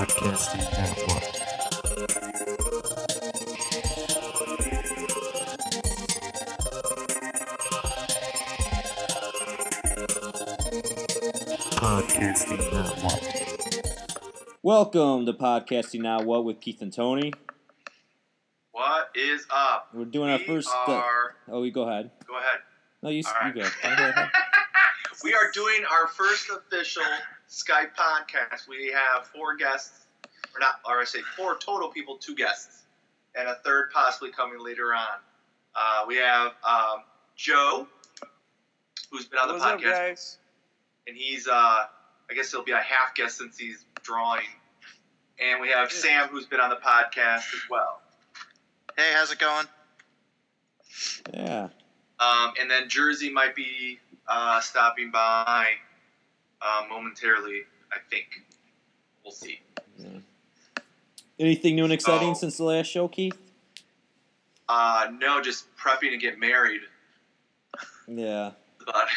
Podcasting Network. Podcasting Network. Welcome to Podcasting Now What with Keith and Tony. What is up? We're doing our first. uh, Are, oh, you go ahead. go ahead. No, you, s- All you right. go. Go ahead. we are doing our first official Skype podcast. We have four guests, or not, or I say four total people, two guests, and a third possibly coming later on. Uh, we have um, Joe, who's been on the What's up, podcast, guys? and he's, uh, I guess he'll be a half guest since he's drawing. And we have Sam, who's been on the podcast as well. Hey, how's it going? Yeah. Um, and then Jersey might be uh, stopping by uh, momentarily, I think. We'll see. yeah. Anything new and exciting Oh. since the last show, Keith? Uh, no, just prepping to get married, Yeah. but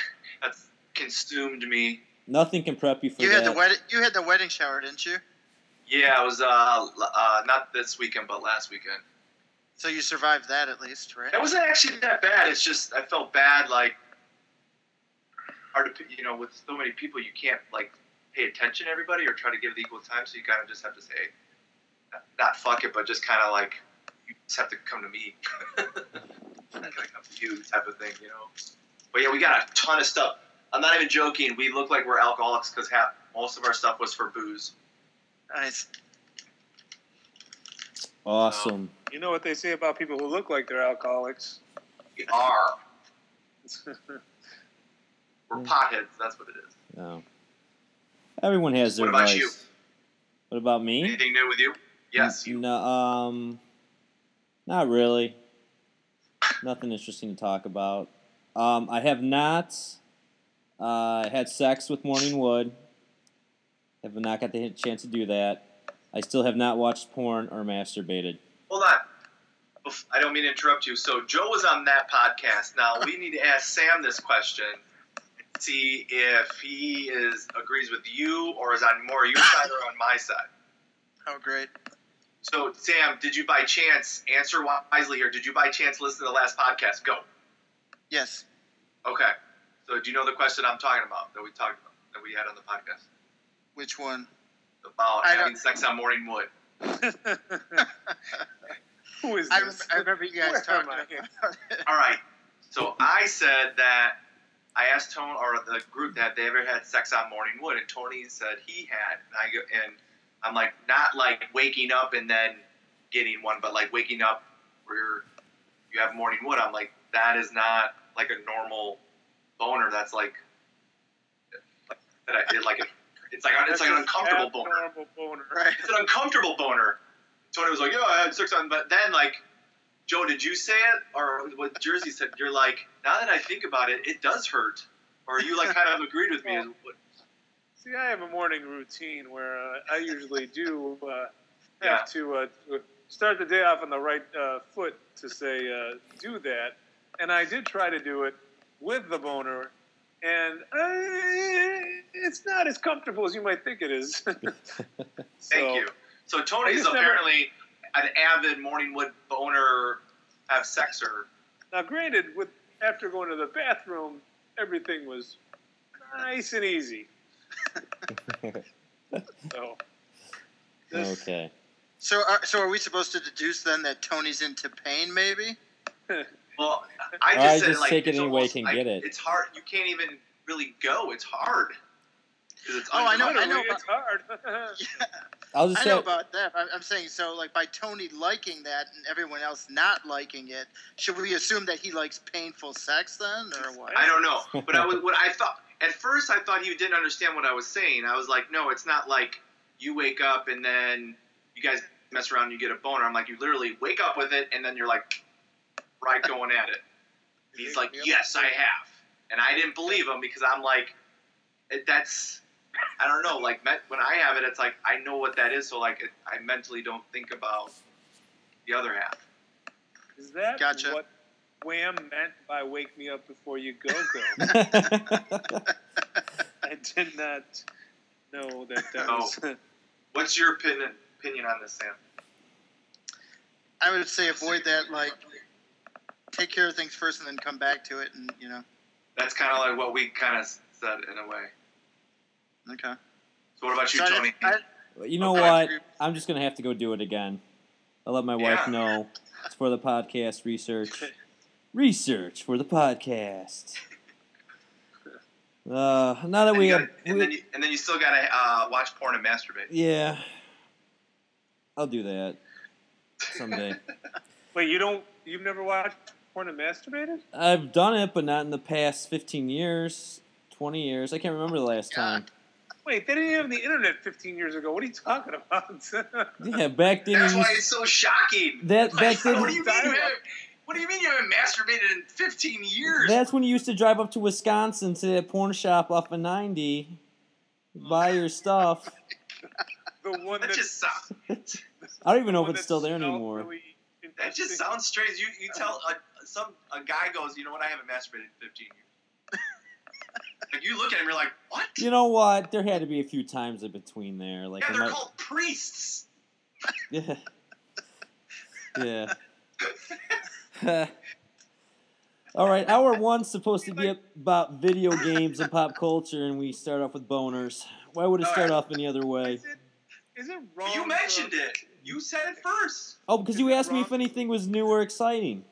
that's consumed me. Nothing can prep you for You that. had the wedding. You had the wedding shower, didn't you? Yeah, it was uh, uh, not this weekend, but last weekend. So you survived that at least, right? It wasn't actually that bad. It's just I felt bad, like hard to, p- you know, with so many people, you can't like pay attention to everybody or try to give it equal time. So you kind of just have to say, not fuck it, but just kind of like you just have to come to me. I'm not gonna come to you, type of thing, you know. But yeah, we got a ton of stuff. I'm not even joking. We look like we're alcoholics because half most of our stuff was for booze. Nice. awesome. Um, you know what they say about people who look like they're alcoholics? We are. We're potheads. That's what it is. No. Everyone has their What about vice. you? What about me? Anything new with you? Yes. You. No, um, not really. Nothing interesting to talk about. Um, I have not uh, had sex with Morning Wood. Have not got the chance to do that. I still have not watched porn or masturbated. Hold on. I don't mean to interrupt you. So Joe was on that podcast. Now we need to ask Sam this question. And See if he is agrees with you or is on more your side or on my side. Oh, great. So Sam, did you by chance answer wisely here? Did you by chance listen to the last podcast? Go. Yes. Okay. So do you know the question I'm talking about that we talked about that we had on the podcast Which one? about I having don't- sex on morning wood? Who is this? rem- I remember you guys Where talking about it. All right. So I said that I asked Tony or the group that they ever had sex on morning wood, and Tony said he had. And I go, and I'm like, not like waking up and then getting one, but like waking up where you have morning wood. I'm like, that is not like a normal boner. That's like that. I did like a, it's like it's like an uncomfortable boner. boner. Right. It's an uncomfortable boner. Tony was like, "Yeah, I had sex on," but then like, Joe, did you say it or what Jersey said? You're like, now that I think about it, it does hurt. Or you like kind of agreed with me. What- See, I have a morning routine where uh, I usually do uh, have Yeah. to uh, start the day off on the right uh, foot to say uh, do that, and I did try to do it with the boner, and uh, it's not as comfortable as you might think it is. Thank you. So I Tony's just never- apparently an avid morning wood boner, have sexer. Now, granted, with after going to the bathroom, everything was nice and easy. So, this- Okay. So, are, so are we supposed to deduce then that Tony's into pain? Maybe. Well, I just Alright, said just like take it any way you can I- get it. It's hard. You can't even really go. It's hard. it's Oh, I know- I know it's hard. Yeah, I'll just I say, know about that. I'm, I'm saying so. Like by Tony liking that and everyone else not liking it, should we assume that he likes painful sex then, or what? I don't know, but I was what I thought at first. I thought he didn't understand what I was saying. I was like, no, it's not like you wake up and then you guys mess around and you get a boner. I'm like, you literally wake up with it and then you're like, right going at it. And he's like, yes, I have, and I didn't believe him because I'm like, eh, that's. I don't know. Like when I have it, it's like I know what that is, so like it, I mentally don't think about the other half. Is that Gotcha. what Wham meant by "Wake me up before you go go"? I did not know that that No. was. What's your opinion opinion on this, Sam? I would say avoid that. Like, take care of things first and then come back to it, and you know. That's kind of like what we kind of said in a way. Okay. So what about you, So I- Tony? I- You know Okay. what? I'm just gonna have to go do it again. I'll let my wife Yeah. know. It's for the podcast research. Research for the podcast. Uh, now that and, we have, gotta- and we- then you, and then you still gotta uh, watch porn and masturbate. yeah, I'll do that someday. Wait, you don't? You've never watched porn and masturbated? I've done it, but not in the past 15 years, 20 years. I can't remember the last time. Wait, they didn't even have the internet 15 years ago. What are you talking about? Yeah, back then. That's why used- it's so shocking. That Like, back then. what do you mean? You what do you mean you haven't masturbated in 15 years? That's when you used to drive up to Wisconsin to that porn shop off of 90, buy your stuff. the one that that just sounds. I don't even know if it's still there smelled anymore. really That just sounds strange. You you tell a, some a guy goes, you know what? I haven't masturbated in 15 years. Like you look at him, you're like, what? You know what? There had to be a few times in between there. Like, yeah, they're might- called priests. yeah. Yeah. All right, hour one's supposed to be about video games and pop culture, and we start off with boners. Why would it start off any other way? Is it, is it wrong? You for- mentioned it. You said it first. Oh, because you asked me if anything was new or exciting.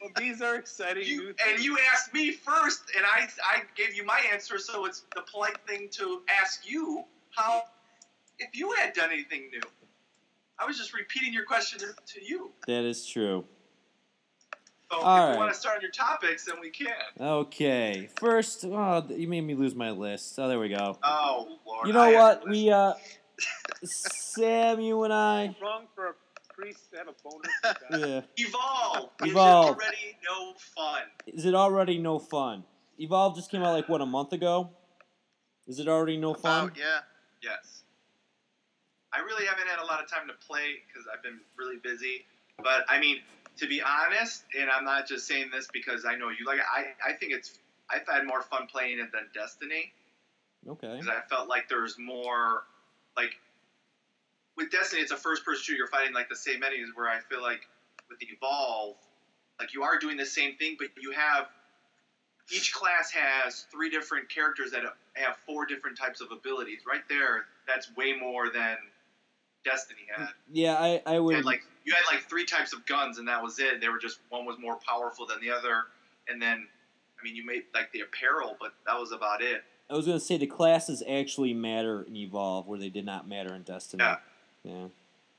Well, these are exciting You, new and you asked me first, and I I gave you my answer. So it's the polite thing to ask you how if you had done anything new. I was just repeating your question to, to you. That is true. So if All you want to start on your topics, then we can. Okay, first, oh, you made me lose my list. Oh, there we go. Oh Lord. You know I what? We, uh, Sam, you and I, wrong for a priest to have a boner. yeah. Evolve. Evolve. Is it already no fun? Is it already no fun? Evolve just came out like what a month ago. Is it already no fun? Yeah. Yes. I really haven't had a lot of time to play because I've been really busy. But I mean, to be honest, and I'm not just saying this because I know you like. it, I I think it's I've had more fun playing it than Destiny Okay. because I felt like there's more like with Destiny, it's a first-person shooter. You're fighting like the same enemies. Where I feel like with Evolve, like you are doing the same thing, but you have each class has three different characters that have four different types of abilities. Right there, that's way more than Destiny had. Yeah, I, I would. like you had like three types of guns, and that was it. They were just one was more powerful than the other, and then I mean you made like the apparel, but that was about it. I was gonna say the classes actually matter in Evolve, where they did not matter in Destiny. Yeah. Yeah.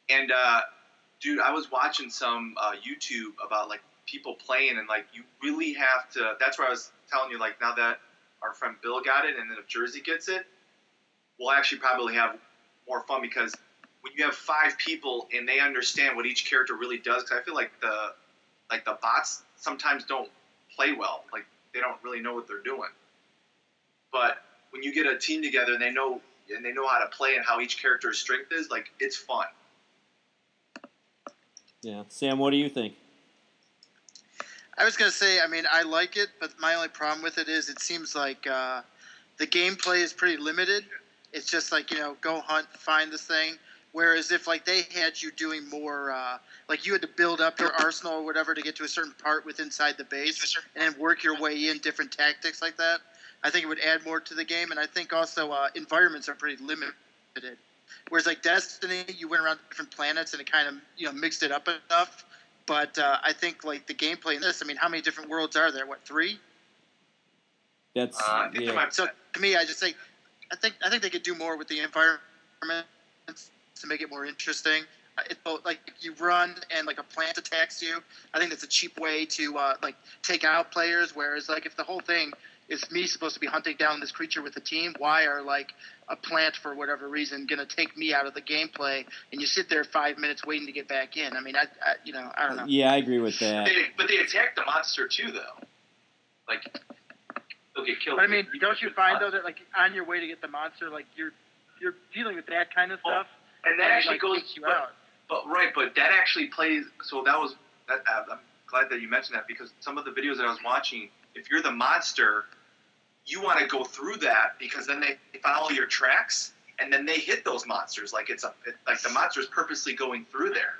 And uh, dude, I was watching some uh, YouTube about like people playing, and like you really have to. That's where I was telling you, like now that our friend Bill got it, and then if Jersey gets it, we'll actually probably have more fun because when you have five people and they understand what each character really does, because I feel like the like the bots sometimes don't play well, like they don't really know what they're doing. But when you get a team together and they know and they know how to play and how each character's strength is, like it's fun. Yeah. Sam, what do you think? I was gonna say, I mean, I like it, but my only problem with it is it seems like uh, the gameplay is pretty limited. It's just like you know, go hunt, find this thing. Whereas if like they had you doing more, uh, like you had to build up your arsenal or whatever to get to a certain part with inside the base, and work your way in different tactics like that. I think it would add more to the game, and I think also uh, environments are pretty limited. Whereas like Destiny, you went around different planets and it kind of you know mixed it up enough. But uh, I think like the gameplay in this, I mean, how many different worlds are there? What three? That's Uh, I think yeah. So to me, I just think, I think I think they could do more with the environment to make it more interesting. Uh, It, like you run and like a plant attacks you. I think that's a cheap way to uh, like take out players. Whereas like if the whole thing is me supposed to be hunting down this creature with a team, why are like a plant for whatever reason gonna take me out of the gameplay? And you sit there five minutes waiting to get back in. I mean, I, I you know I don't know. Yeah, I agree with that. They, but they attack the monster too, though. Like they'll get killed. But I mean, don't you find though that like on your way to get the monster, like you're you're dealing with that kind of stuff, And that and it, actually like, goes. takes you but, out. but right, but that actually plays. So that was. That, uh, I'm glad that you mentioned that because some of the videos that I was watching, if you're the monster, you want to go through that because then they follow your tracks and then they hit those monsters like it's a like the monster's purposely going through there.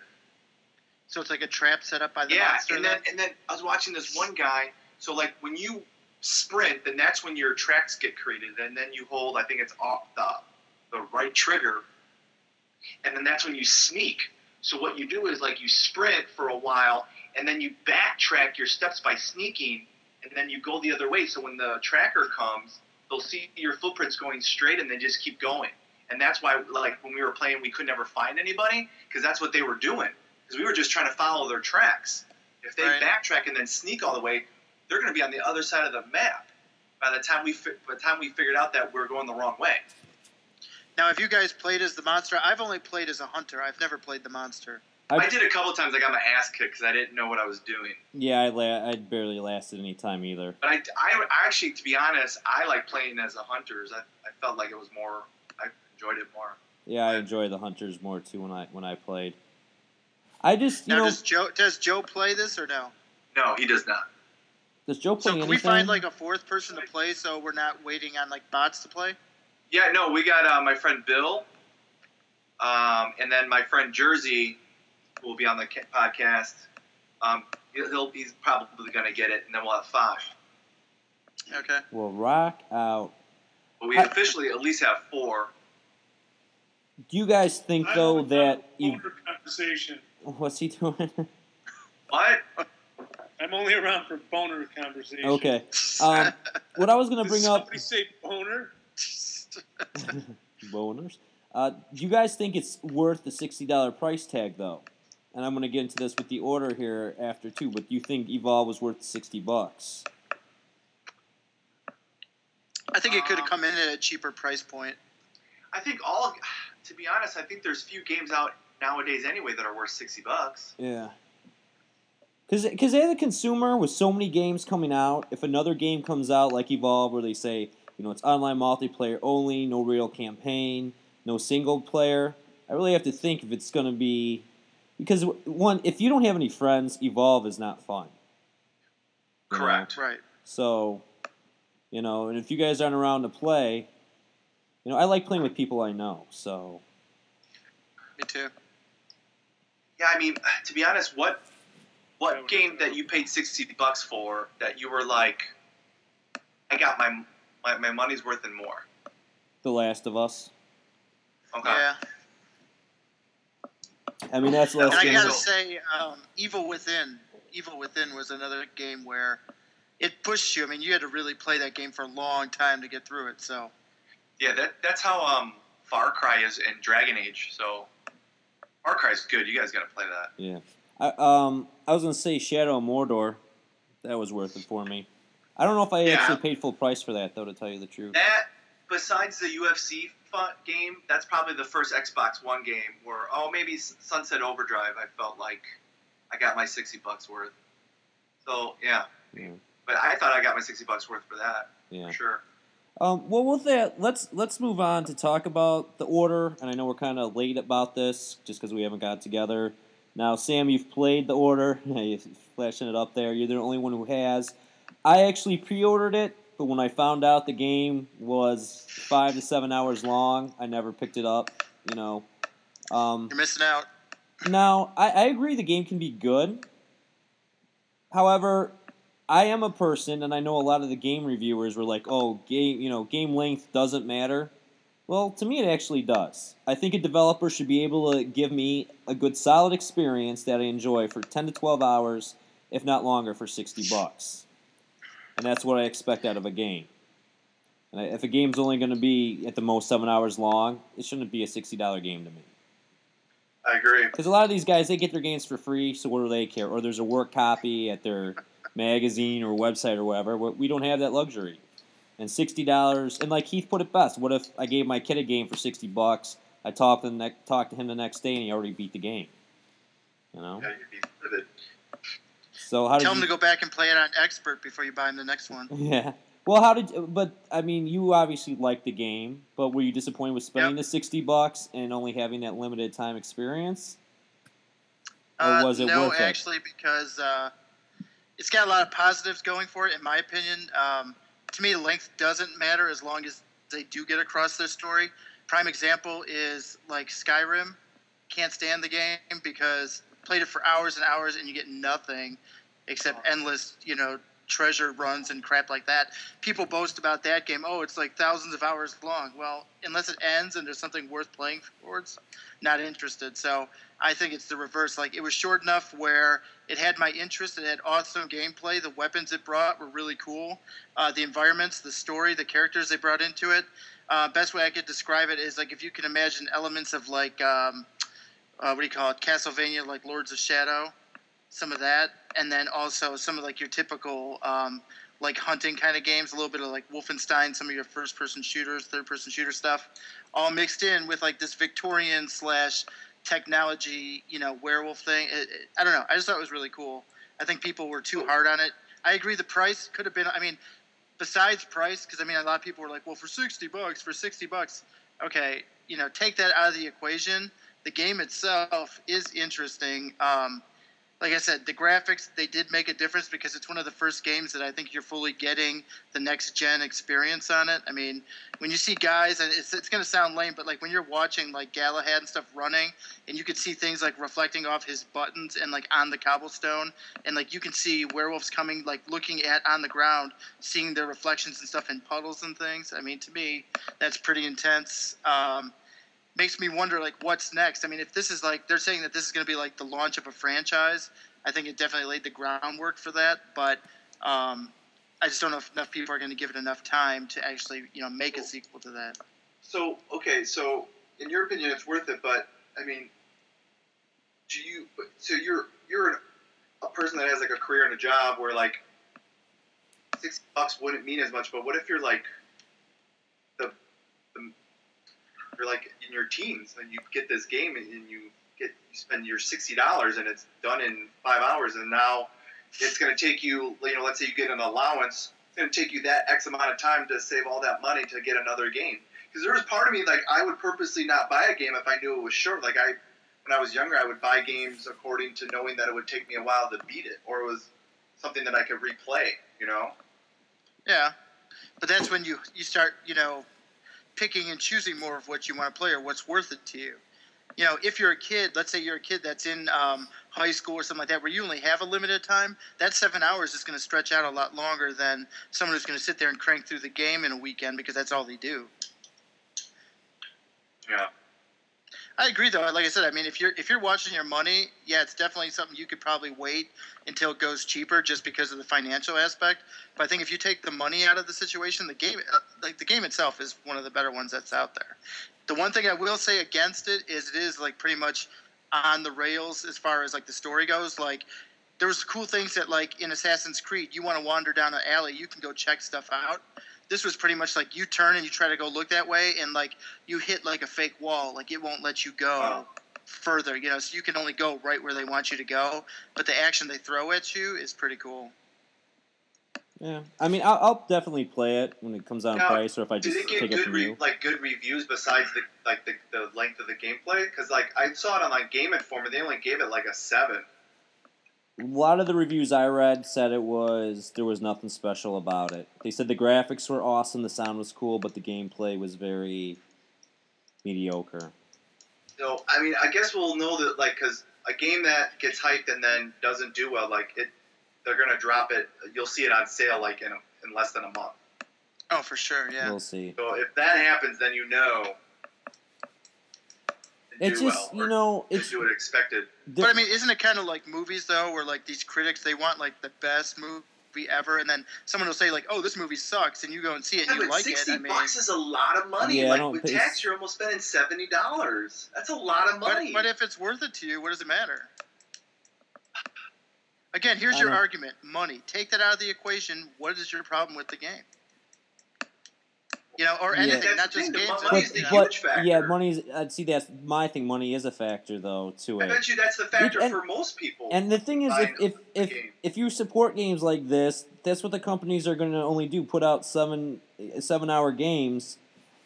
So it's like a trap set up by the yeah, monster. and then and then I was watching this one guy. So like when you sprint, then that's when your tracks get created, and then you hold. I think it's off the the right trigger, and then that's when you sneak. So what you do is like you sprint for a while, and then you backtrack your steps by sneaking, and then you go the other way. So when the tracker comes, they'll see your footprints going straight, and they just keep going. And that's why, like when we were playing, we could never find anybody because that's what they were doing. Because we were just trying to follow their tracks. If they Right. backtrack and then sneak all the way, they're going to be on the other side of the map. By the time we fi- by the time we figured out that we are going the wrong way. now, have you guys played as the monster? I've only played as a hunter. I've never played the monster. I- I, did a couple times. I got my ass kicked because I didn't know what I was doing. Yeah, I la- I barely lasted any time either. But I, I, I actually, to be honest, I like playing as a hunters. I, I felt like it was more. I enjoyed it more. Yeah, I enjoy the hunters more too when I when I played. I just you Now, know does Joe does Joe play this or no? No, he does not. does Joe play So can anything? we find like a fourth person to play so we're not waiting on like bots to play? Yeah, no, we got uh, my friend Bill, um, and then my friend Jersey will be on the podcast. Um, he'll, he'll he's probably going to get it, and then we'll have five. Okay. We'll rock out. But we officially at least have four. Do you guys think I though that you, boner conversation. what's he doing? What? I'm only around for boner conversation. okay. Um, what I was gonna Did bring up somebody say boner? boners. Uh, do you guys think it's worth the sixty dollar price tag though? And I'm gonna get into this with the order here after too. But do you think Evolve was worth sixty bucks? I think it could have Um, come in at a cheaper price point. I think all. To be honest, I think there's few games out nowadays anyway that are worth sixty bucks. Yeah. Because because as a consumer, with so many games coming out, if another game comes out like Evolve, where they say, you know, it's online multiplayer only, no real campaign, no single player, I really have to think if it's going to be. Because, one, if you don't have any friends, Evolve is not fun. You know? Correct. Right. So, you know, and if you guys aren't around to play, you know, I like playing with people I know, so. Me too. Yeah, I mean, to be honest, what what game that you paid sixty bucks for that you were like, I got my my, my money's worth and more. The Last of Us. Okay. Yeah. I mean, that's And And I Okay, gotta so- say, um, Evil Within, Evil Within was another game where it pushed you. I mean, you had to really play that game for a long time to get through it. So Yeah, that that's how um Far Cry is in Dragon Age. So Far Cry's good. You guys got to play that. Yeah. I, um, I was gonna say Shadow of Mordor. That was worth it for me. I don't know if I Yeah. actually paid full price for that though, to tell you the truth. That besides the UFC fun game, that's probably the first Xbox One game where oh maybe Sunset Overdrive. I felt like I got my sixty bucks worth. So yeah, Yeah. but I thought I got my sixty bucks worth for that Yeah. for sure. Um, well, with that, let's let's move on to talk about the order. And I know we're kind of late about this, just because we haven't got together. Now, Sam, you've played the order. You're flashing it up there. You're the only one who has. I actually pre-ordered it, but when I found out the game was five to seven hours long, I never picked it up. You know. Um, you're missing out. Now, I, I agree the game can be good. However, I am a person, and I know a lot of the game reviewers were like, "Oh, game, you know, game length doesn't matter." Well, to me, it actually does. I think a developer should be able to give me a good, solid experience that I enjoy for ten to twelve hours, if not longer, for sixty bucks. And that's what I expect out of a game. And I- if a game's only going to be at the most seven hours long, it shouldn't be a sixty dollar game to me. I agree. Because a lot of these guys, they get their games for free, so what do they care? Or there's a work copy at their magazine or website or whatever. We we don't have that luxury. And sixty dollars, and like Keith put it best. What if I gave my kid a game for sixty bucks? I talked to, the ne- talked to him the next day, and he already beat the game. You know. Yeah, you'd be livid. So how did Tell you? to go back and play it on expert before you buy them the next one. Yeah. Well, how did? But I mean, you obviously liked the game, but were you disappointed with spending the sixty bucks and only having that limited time experience? Or Uh, it no, worth it? actually, because uh, it's got a lot of positives going for it, in my opinion. Um, to me, length doesn't matter as long as they do get across their story. prime example is like Skyrim. Can't stand the game because played it for hours and hours and you get nothing except endless, you know, treasure runs and crap like that. People boast about that game. Oh, it's like thousands of hours long. Well, unless it ends and there's something worth playing for, it's not interested. So I think it's the reverse. Like it was short enough where it had my interest. It had awesome gameplay. The weapons it brought were really cool. Uh, the environments, the story, the characters they brought into it. Uh, best way I could describe it is like if you can imagine elements of like um, uh, what do you call it, Castlevania, like Lords of Shadow, some of that, and then also some of like your typical um, like hunting kind of games, a little bit of like Wolfenstein, some of your first-person shooters, third-person shooter stuff, all mixed in with like this Victorian slash technology, you know, werewolf thing. It, it, I don't know. I just thought it was really cool. I think people were too hard on it. I agree. The price could have been. I mean, besides price, because I mean, a lot of people were like, "Well, for sixty bucks, for sixty bucks, okay, you know, take that out of the equation." The game itself is interesting. Um, like I said, the graphics they did make a difference because it's one of the first games that I think you're fully getting the next gen experience on it. I mean, when you see guys, and it's, it's going to sound lame, but like when you're watching like Galahad and stuff running, and you could see things like reflecting off his buttons and like on the cobblestone, and like you can see werewolves coming, like looking at on the ground, seeing their reflections and stuff in puddles and things. I mean, to me, that's pretty intense. Um, makes me wonder like what's next. I mean, if this is like they're saying that this is going to be like the launch of a franchise, I think it definitely laid the groundwork for that. But um, I just don't know if enough people are going to give it enough time to actually you know make a sequel to that. So okay, so in your opinion, it's worth it, but I mean, do you? So you're you're a person that has like a career and a job where like six bucks wouldn't mean as much, but what if you're like the, the you're like in your teens and you get this game and you get you spend your sixty dollars and it's done in five hours and now it's going to take you you know let's say you get an allowance it's going to take you that x amount of time to save all that money to get another game. Because there was part of me like I would purposely not buy a game if I knew it was short. Like I when I was younger I would buy games according to knowing that it would take me a while to beat it or it was something that I could replay you know? Yeah, but that's when you you start you know picking and choosing more of what you want to play or what's worth it to you. You know, if you're a kid, let's say you're a kid that's in um, high school or something like that, where you only have a limited time, that seven hours is going to stretch out a lot longer than someone who's going to sit there and crank through the game in a weekend because that's all they do. yeah I agree, though. Like I said, I mean, if you're if you're watching your money, yeah, it's definitely something you could probably wait until it goes cheaper, just because of the financial aspect. But I think if you take the money out of the situation, the game, uh, like the game itself, is one of the better ones that's out there. The one thing I will say against it is it is like pretty much on the rails as far as like the story goes. Like there was cool things that like in Assassin's Creed, you want to wander down an alley, you can go check stuff out. This was pretty much like you turn and you try to go look that way, and like you hit like a fake wall, like it won't let you go further. You know, so you can only go right where they want you to go. But the action they throw at you is pretty cool. Yeah, I mean, I'll, I'll definitely play it when it comes out in price, or if I Did just it get take it good from re- you. like good reviews besides the like the, the length of the gameplay? Because like I saw it on like Game Informer, they only gave it like a seven. A lot of the reviews I read said it was there was nothing special about it. They said the graphics were awesome, the sound was cool, but the gameplay was very mediocre. So I mean, I guess we'll know that like because a game that gets hyped and then doesn't do well, like it, they're gonna drop it. You'll see it on sale like in a, in less than a month. Oh, for sure, yeah. We'll see. So if that happens, then you know. They It's do just well, you know it's do what expected. the- But I mean, isn't it kind of like movies though, where like these critics they want like the best movie ever, and then someone will say like, "Oh, this movie sucks," and you go and see it Yeah, and you but like it. sixty I mean, bucks is a lot of money. Yeah, I like don't with think- tax, you're almost spending seventy dollars. That's a lot of money. but if it's worth it to you, what does it matter? Again, here's your don't- argument: money. Take that out of the equation. What is your problem with the game? You know, or anything, That's not just thing, the games. money's but, the but huge factor. yeah, money's. I'd see that's my thing. Money is a factor though to I it. bet you that's the factor and- for most people. And the thing is, if if if, game. if you support games like this, that's what the companies are going to only do: put out seven seven hour games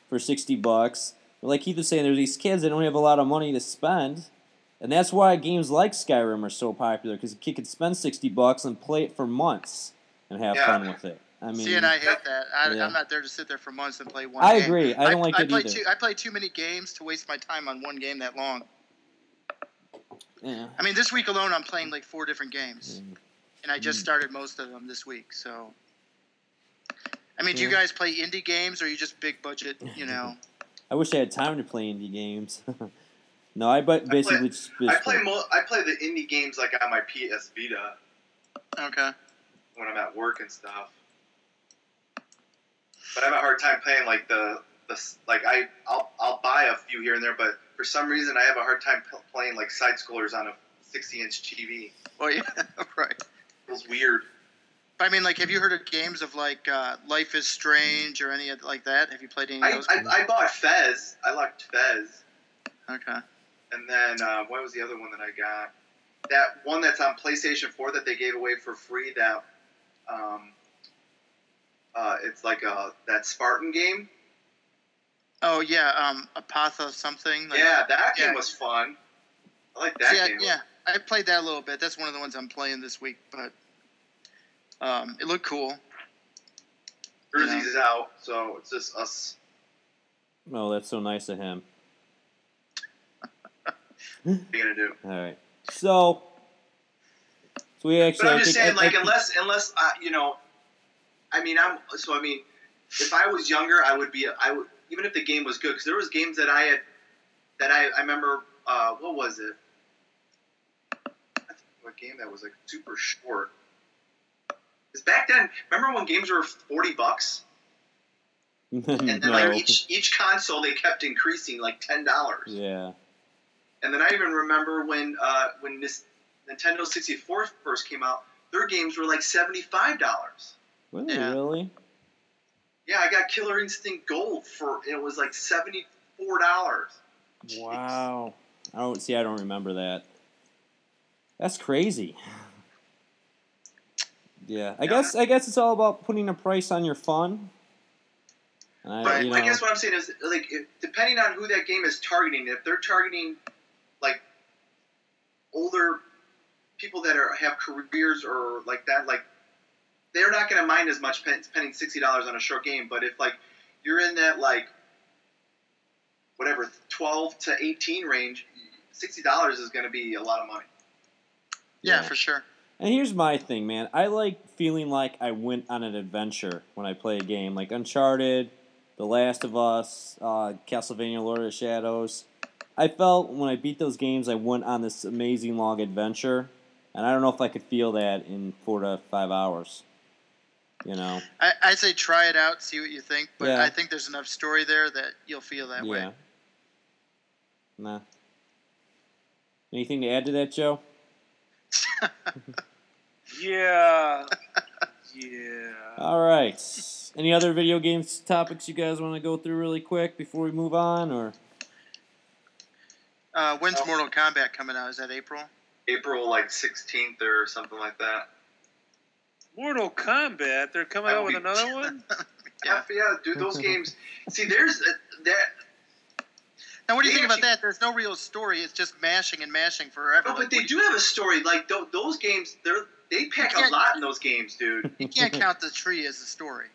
for sixty bucks. Like Keith was saying, there's these kids that don't have a lot of money to spend, and that's why games like Skyrim are so popular because you can spend sixty bucks and play it for months and have Yeah. fun with it. I mean, See, and I hate that. I, Yeah. I'm not there to sit there for months and play one. I game. agree. I don't like I it play either. Too, I play too many games to waste my time on one game that long. yeah. I mean, this week alone, I'm playing like four different games, Mm. and I just Mm. started most of them this week. So, I mean, do you guys play indie games, or are you just big budget? You know, I wish I had time to play indie games. no, I but basically just, I just play mo- I play the indie games like on my PS Vita okay. when I'm at work and stuff. But I have a hard time playing like the the like I I'll I'll buy a few here and there, but for some reason I have a hard time p- playing like side scrollers on a 60 inch TV. Oh yeah, right. It feels weird. But I mean, like, have you heard of games of like uh, Life is Strange or any of like that? Have you played any of I, those? I, I bought Fez. I liked Fez. okay. And then uh, what was the other one that I got? That one that's on PlayStation 4 that they gave away for free. That um, uh, it's like a that Spartan game. Oh yeah, um, Apatha something. Like, yeah, that game yeah. was fun. I like that yeah, game. yeah. I played that a little bit. That's one of the ones I'm playing this week, but um, it looked cool. Jersey's is out, so it's just us. Oh, that's so nice of him. What are you gonna do? All right. So, so we actually. But I'm I just think- saying, I- like, I- unless unless uh, you know, I mean, I'm so I mean, if I was younger, I would be I would even if the game was good because there was games that I had that I I remember. Uh, what was it? I think what game that was like super short. Because back then, remember when games were forty bucks, and then no. like each each console they kept increasing like ten dollars. yeah. And then I even remember when uh, when this Nintendo 64 first came out, their games were like seventy five dollars. Really? Yeah. Really? Yeah, I got Killer Instinct Gold for it was like seventy four dollars. Wow. I don't see. I don't remember that. That's crazy. Yeah, I Yeah. guess I guess it's all about putting a price on your fun. I, But you know, I guess what I'm saying is like if, depending on who that game is targeting, if they're targeting like older people that are have careers or like that, like they're not going to mind as much spending sixty dollars on a short game. But if like you're in that like whatever twelve to eighteen range, sixty dollars is going to be a lot of money. Yeah, Yeah. for sure. And here's my thing, man. I like feeling like I went on an adventure when I play a game, like Uncharted, The Last of Us, uh, Castlevania: Lord of the Shadows. I felt when I beat those games, I went on this amazing long adventure, and I don't know if I could feel that in four to five hours. You know? I, I say try it out, see what you think. But Yeah. I think there's enough story there that you'll feel that way. yeah. way. Nah. Anything to add to that, Joe? Yeah. Yeah. All right. Any other video games topics you guys want to go through really quick before we move on, or? Uh, when's Oh. Mortal Kombat coming out? Is that April? April like sixteenth or something like that. Mortal Kombat. They're coming out with another one. Yeah. Yeah, yeah, dude, those games. See, there's a, that. Now, what do you They think about actually- that? There's no real story. It's just mashing and mashing forever. No, Like, but they do have a story. Like th- those games, they're they pack a lot in those games, dude. You can't count the tree as a story.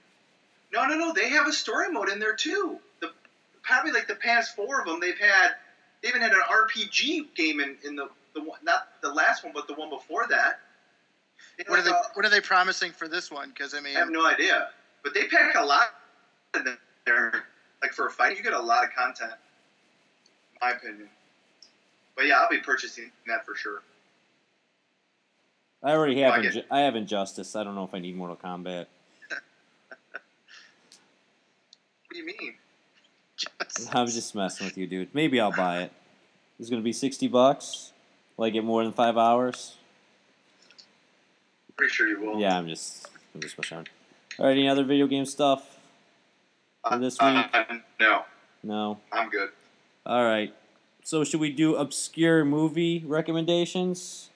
No, no, no. They have a story mode in there too. The probably like the past four of them, they've had. They even had an RPG game in, in the the one, not the last one, but the one before that. They What are they? What are they promising for this one? Because I mean, I have no idea, but they pack a lot in there. Like for a fight, you get a lot of content. In my opinion. But yeah, I'll be purchasing that for sure. I already have. I Inju- I have Injustice. I don't know if I need Mortal Kombat. What do you mean? I was just messing with you, dude. Maybe I'll buy it. It's gonna be sixty bucks. Will I get more than five hours? Pretty sure you will. Yeah, I'm just. I'm just messing around. All right. Any other video game stuff? Uh, for this uh, no, No. I'm good. All right. So should we do obscure movie recommendations?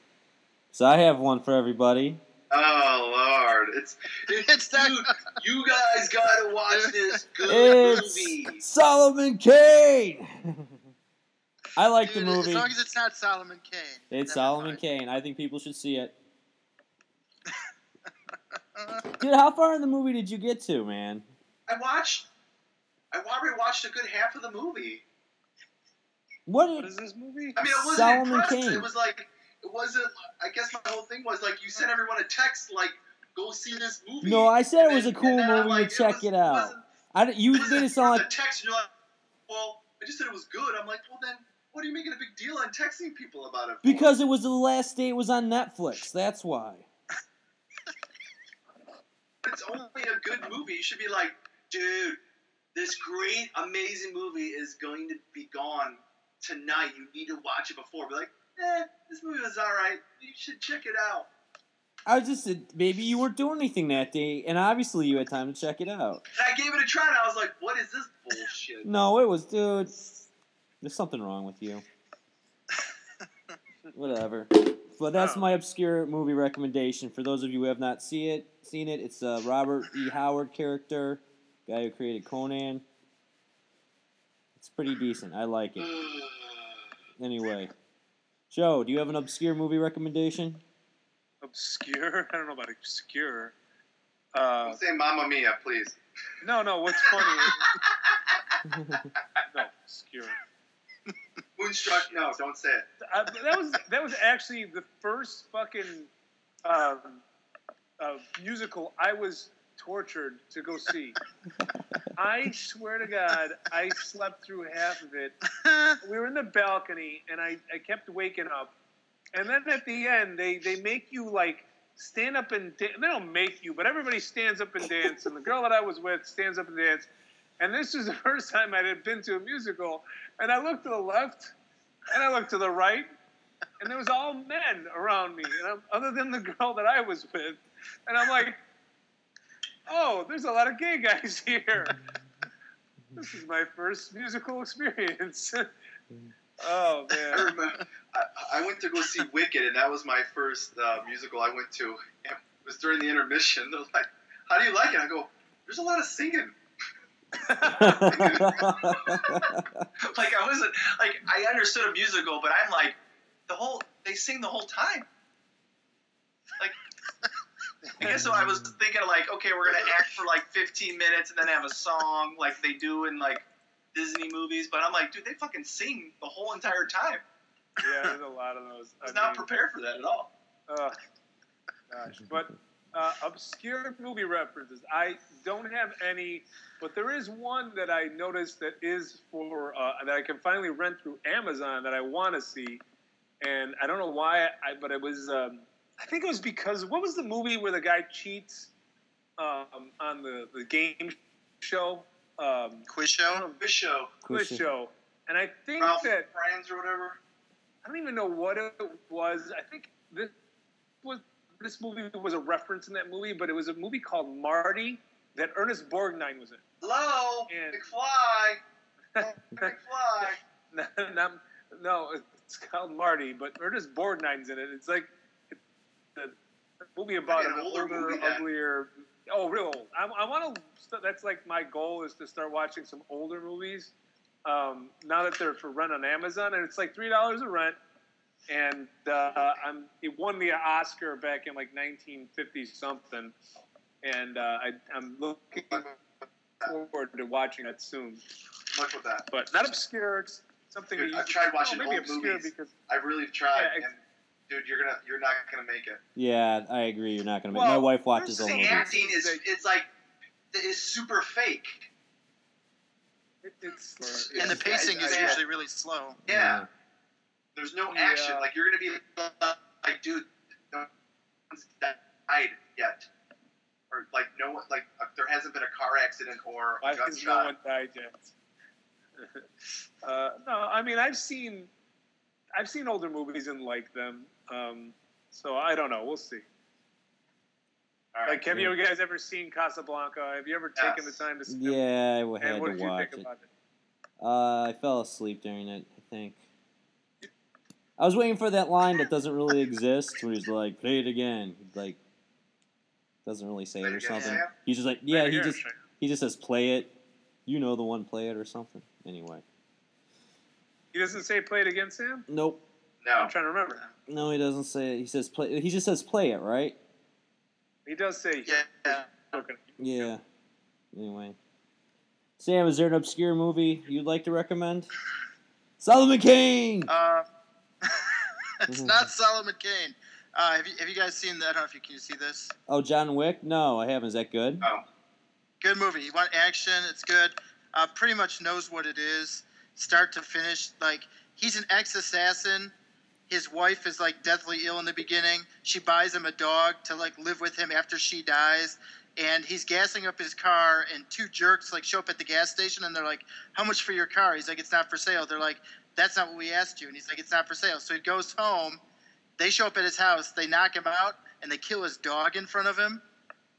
So I have one for everybody. Oh Lord, it's it's, It's that- dude. You guys gotta watch this good movie. It's Solomon Kane. I like the movie. As long as it's not Solomon Kane. It's Solomon mind. Kane. I think people should see it. Dude, how far in the movie did you get to, man? I watched. I already watched a good half of the movie. What? What is this movie? I mean, I wasn't Solomon impressed. Kane. It was like it wasn't. I guess my whole thing was like you sent everyone a text like, "Go see this movie." No, I said it And was a cool and then I'm movie. like, check was- it out. wasn't- I, don't- you it made wasn't it sound like a text. And you're like, well, I just said it was good. I'm like, well, then what are you making a big deal on texting people about it? For? because it was the last day it was on Netflix. That's why. It's only a good movie. You should be like, dude, this great, amazing movie is going to be gone tonight. You need to watch it before. Be like, eh, this movie was all right. You should check it out. I was just maybe you weren't doing anything that day, and obviously you had time to check it out. And I gave it a try, and I was like, what is this bullshit? No, it was, dude. There's something wrong with you. Whatever. But that's Oh. my obscure movie recommendation. For those of you who have not see it, seen it, it's a Robert E. Howard character, guy who created Conan. It's pretty decent. I like it. Anyway, Joe, do you have an obscure movie recommendation? Obscure? I don't know about obscure. Uh, Don't say Mamma Mia, please. no, no. What's funny? no, obscure. Moonstruck, no, don't say it. Uh, that was that was actually the first fucking um, uh, musical I was tortured to go see. I swear to God, I slept through half of it. We were in the balcony, and I, I kept waking up. And then at the end, they, they make you like stand up and da- they don't make you, but everybody stands up and dance. And the girl that I was with stands up and dance. And this was the first time I had been to a musical. And I looked to the left, and I looked to the right, and there was all men around me, and I'm, other than the girl that I was with. And I'm like, oh, there's a lot of gay guys here. This is my first musical experience. oh I man. remember I, I went to go see Wicked, and that was my first uh, musical I went to. It was during the intermission. They're like, "How do you like it?" I go, "There's a lot of singing." Like I wasn't like I understood a musical, but I'm like, the whole they sing the whole time. Like, I guess so. I was thinking like, okay, we're gonna act for like 15 minutes and then have a song like they do in like Disney movies. But I'm like, dude, they fucking sing the whole entire time. Yeah, there's a lot of those. I was I not mean, prepared for that at all. uh, gosh, but uh, obscure movie references. I don't have any, but there is one that I noticed that is for uh, that I can finally rent through Amazon that I want to see, and I don't know why. I but it was. Um, I think it was because what was the movie where the guy cheats um, on the the game show? Um, Quiz show. don't know, This show, quiz Quiz show, and I think Ralph that Fiennes or whatever. I don't even know what it was. I think this was this movie was a reference in that movie, but it was a movie called Marty that Ernest Borgnine was in. Hello, And- McFly. McFly. no, no, it's called Marty, but Ernest Borgnine's in it. It's like it's a movie about an older movie uglier. Oh, real old. I, I want to. That's like my goal is to start watching some older movies. Um, now that they're for rent on Amazon, and it's like three dollars a rent, and uh, I'm it won the Oscar back in like 1950 something, and uh, I, I'm looking forward to watching it soon. Much with that. But not obscure. It's something Dude, that you, I've tried watching oh, maybe old obscure movies. because I really tried, Yeah, ex- and dude, you're gonna, you're not gonna make it. yeah, I agree. You're not gonna. Make, it. my wife watches there's all The acting is, it's like, it's super fake. it, it's And the It's- pacing is I- I- usually really slow. Yeah. There's no Yeah. action. Like you're gonna be like, dude, no one's died yet, or like no one, like uh, there hasn't been a car accident or Why a has no one died yet? uh, no, I mean I've seen, I've seen older movies and like them. Um, so I don't know. We'll see. All right. Like, have you guys ever seen Casablanca? Have you ever taken the time to? see Yeah, I And had what to did you watch think it. about it? Uh, I fell asleep during it. I think. I was waiting for that line that doesn't really exist, when he's like, "Play it again." He's like, doesn't really say Play it it or again, something. Sam? He's just like, "Yeah." Right He here, just Shane. he just says, "Play it." You know the one, play it or something. Anyway, He doesn't say play it again, Sam. nope. No. I'm trying to remember. No, he doesn't say it. He says play. He just says play it, right? He he does say Yeah. looking. Yeah. Anyway. Sam, is there an obscure movie you'd like to recommend? Solomon Kane! Uh, it's not Solomon Kane. Uh, have you have you guys seen that? I don't know if you can you see this. Oh, John Wick? No, I haven't. Is that good? Oh, Good movie. You want action? It's good. Uh, pretty much knows what it is, start to finish. Like he's an ex-assassin. His wife is like deathly ill in the beginning. She buys him a dog to like live with him after she dies. And he's gassing up his car, and two jerks like show up at the gas station, and they're like, "How much for your car?" He's like, "It's not for sale." They're like, "That's not what we asked you." And he's like, "It's not for sale." So he goes home. They show up at his house. They knock him out, and they kill his dog in front of him.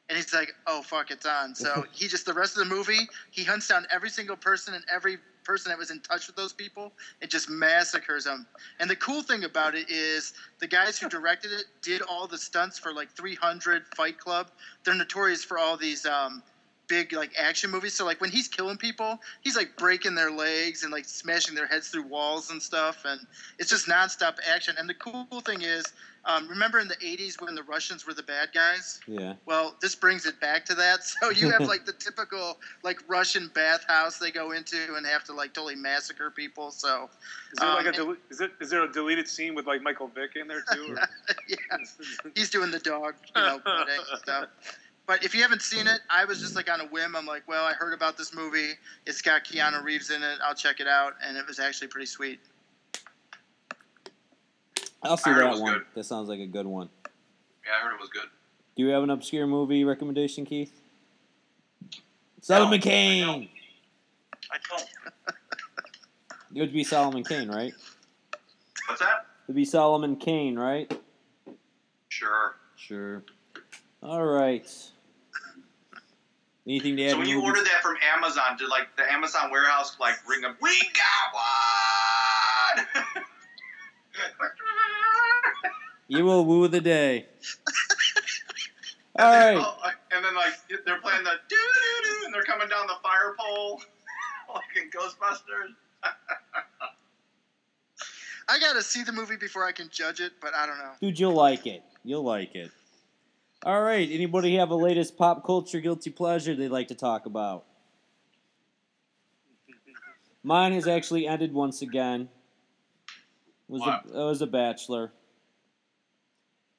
And he's like, "Oh fuck, it's on." So he just the rest of the movie, he hunts down every single person and every person that was in touch with those people and just massacres them. And the cool thing about it is the guys who directed it did all the stunts for like 300 Fight Club. They're notorious for all these um, big like action movies. So like when he's killing people, he's like breaking their legs and like smashing their heads through walls and stuff. And it's just nonstop action. And the cool thing is, um, remember in the 80s when the Russians were the bad guys? Yeah. Well, this brings it back to that. So you have like the typical like Russian bathhouse they go into and have to like totally massacre people. So Is there like a Um, dele- is it is there a deleted scene with like Michael Vick in there too? Or? yeah, he's doing the dog, you know, stuff. But if you haven't seen it, I was just like on a whim. I'm like, well, I heard about this movie. It's got Keanu Reeves in it. I'll check it out, and it was actually pretty sweet. I'll see I that one. good. That sounds like a good one. yeah, I heard it was good. Do you have an obscure movie recommendation, Keith? Solomon No, Kane! I don't. It would be Solomon Kane, right? What's that? It would be Solomon Kane, right? Sure. Sure. All right. Anything to add? So when you movies? order that from Amazon, did like the Amazon warehouse like ring up? We got one. You will woo the day. All and, then, oh, and then like they're playing the doo doo doo, and they're coming down the fire pole, like in Ghostbusters. I gotta see the movie before I can judge it, but I don't know. Dude, you'll like it. You'll like it. All right. Anybody have a latest pop culture guilty pleasure they'd like to talk about? Mine has actually ended once again. It was What? a, it was a Bachelor.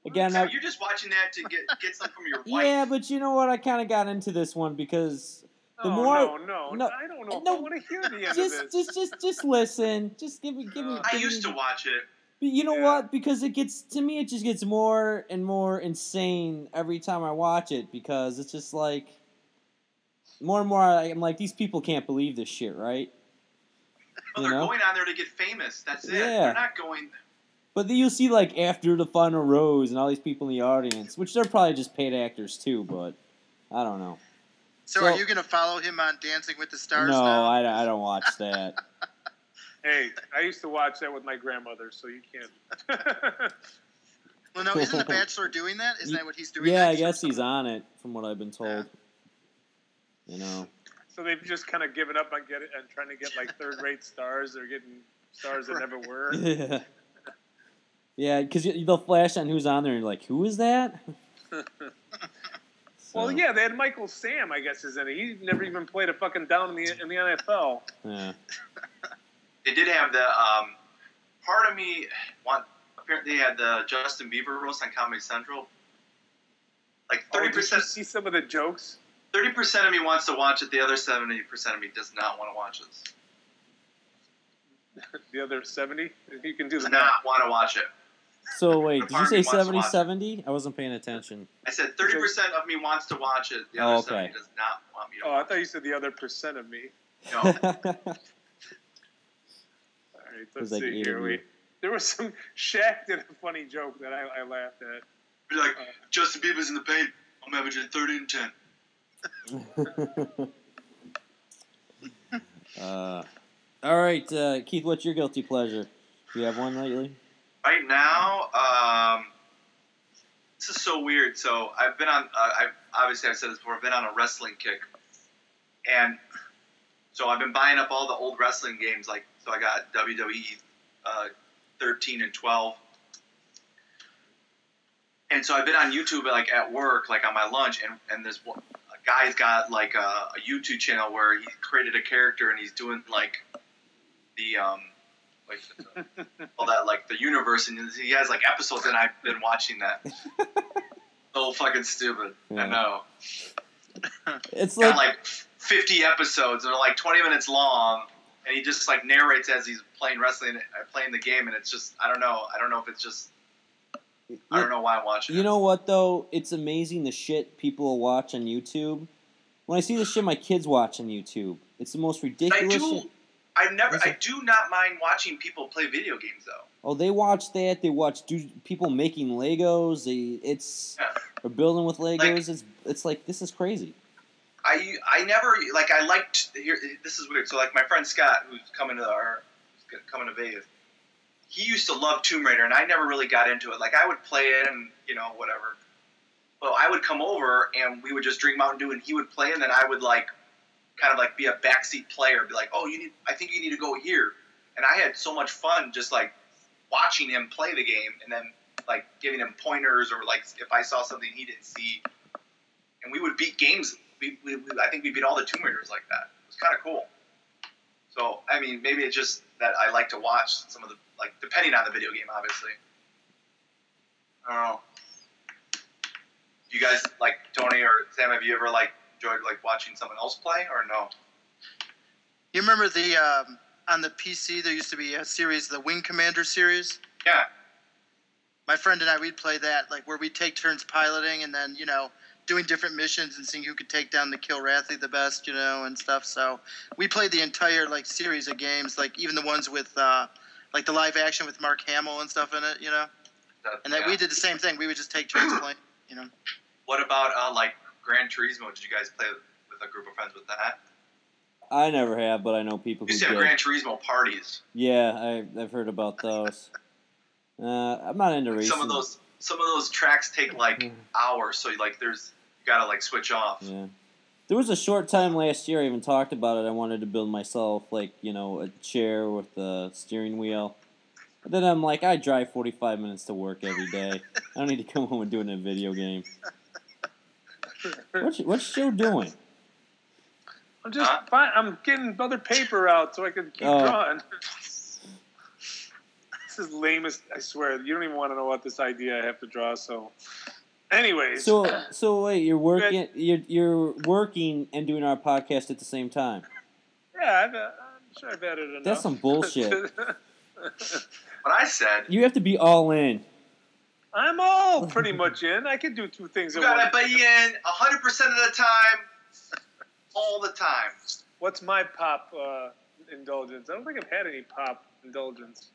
Again, So I, you're just watching that to get get some from your wife. yeah, but you know what? I kind of got into this one because The oh, more- no, no, no, I don't know. if no, I want to hear the end just, of this. just, just, just listen. Just give me, give me. Uh, I used me- to watch it. But you know Yeah. what? Because it gets to me, it just gets more and more insane every time I watch it. Because it's just like more and more. I- I'm like, these people can't believe this shit, right? Well, they're know? going on there to get famous. That's it. Yeah. They're not going. But then you'll see like after the final rose and all these people in the audience, which they're probably just paid actors too. But I don't know. So, So- are you gonna follow him on Dancing with the Stars? no, now? I, I don't watch that. hey, I used to watch that with my grandmother, so you can't. Well, no, isn't The Bachelor doing that? Isn't that what he's doing? yeah, I guess he's on it, from what I've been told. You know. so they've just kind of given up on getting and trying to get like third-rate stars. They're getting stars that never were. Yeah. Yeah, because they'll flash on who's on there and you're like, who is that? Well, yeah, they had Michael Sam, I guess, is in it. He never even played a fucking down in the in the NFL. Yeah. They did have the um, part of me want. Apparently, they had the Justin Bieber roast on Comedy Central. Like Oh, thirty did you percent, see some of the jokes? thirty percent of me wants to watch it. The other seventy percent of me does not want to watch this. The other seventy. You can do Does not want to watch it. So wait, did you say of me wants to 70 watch 70? I wasn't paying attention. I said thirty percent of me wants to watch it. The Oh, other okay. seventy does not want me to. Oh, I watch thought you said the other percent of me. No. All right, was let's like see eight here. of We, there was some Shaq did a funny joke that I, I laughed at. Be like Justin Bieber's in the paint. I'm averaging thirty and ten. uh, all right, uh, Keith, what's your guilty pleasure? Do you have one lately? Right now, um, this is so weird. So I've been on. Uh, I've obviously I've said this before. I've been on a wrestling kick, and so I've been buying up all the old wrestling games. Like so, I got WWE uh, 13 and 12. and so I've been on YouTube like at work, like on my lunch, and and this one- a guy's got like a, a YouTube channel where he created a character and he's doing like the um like all that like the universe, and he has like episodes, and I've been watching that. so fucking stupid. Yeah. I know. It's Got like, like 50 episodes, and they're like 20 minutes long, and he just like narrates as he's playing wrestling, uh, playing the game, and it's just I don't know, I don't know if it's just I don't know why I'm watching. You it. know what though? It's amazing the shit people watch on YouTube. When I see the shit my kids watch on YouTube, it's the most ridiculous. I do. shit. I never. I do not mind watching people play video games though. Oh, they watch that. They watch do people making Legos. They it's Yeah. or building with Legos. it's it's like this is crazy. I I never like I liked here. This is weird. So like my friend Scott, who's coming to our coming to Vegas, he used to love Tomb Raider, and I never really got into it. Like I would play it and you know whatever. But I would come over and we would just drink Mountain Dew, and he would play, and then I would like kind of like be a backseat player, be like, oh, you need. I think you need to go here, and I had so much fun just like watching him play the game, and then like giving him pointers or like if I saw something he didn't see, and we would beat games. We, we, we I think we beat all the Tomb Raiders like that. It was kind of cool. So I mean, maybe it's just that I like to watch some of the like depending on the video game, obviously. I don't know. You guys like Tony or Sam? Have you ever like enjoyed like watching someone else play or no? You remember the um, on the PC there used to be a series, the Wing Commander series. Yeah. My friend and I we'd play that, like where we'd take turns piloting and then you know doing different missions and seeing who could take down the Kilrathi the best, you know, and stuff. So we played the entire like series of games, like even the ones with uh, like the live action with Mark Hamill and stuff in it, you know. That- And that yeah. we did the same thing. We would just take turns playing, you know. What about uh, like Gran Turismo? Did you guys play with a group of friends with that? I never have, but I know people We who used to have did. Gran Turismo parties. Yeah, I, I've heard about those. Uh, I'm not into racing. Some of those some of those tracks take like Mhm. hours, so like there's you gotta like switch off. Yeah. There was a short time last year I even talked about it. I wanted to build myself like, you know, a chair with a steering wheel. But then I'm like, I drive 45 minutes to work every day. I don't need to come home and do it in a video game. What's, what's Joe doing? I'm just Huh? fine. I'm getting other paper out so I can keep Oh. drawing. this is lamest. I swear. You don't even want to know what this idea I have to draw. So, anyways, So, so wait, you're working, you're, you're working and doing our podcast at the same time. yeah, I've, uh, I'm sure I've added enough. That's some bullshit. What I said, You have to be all in. I'm all pretty much in. I can do two things you at gotta once. be in hundred percent of the time, all the time. What's my pop uh, indulgence? I don't think I've had any pop indulgence.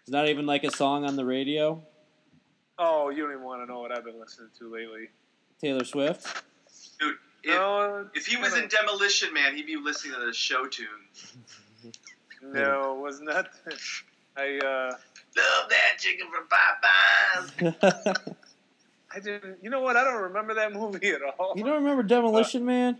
It's not even like a song on the radio. Oh, you don't even want to know what I've been listening to lately. Taylor Swift. Dude, if, no, if he was in Demolition Man, he'd be listening to the show tunes. no, it was not. I uh, Love that chicken from Popeyes. I didn't. You know what? I don't remember that movie at all. you don't remember Demolition Man?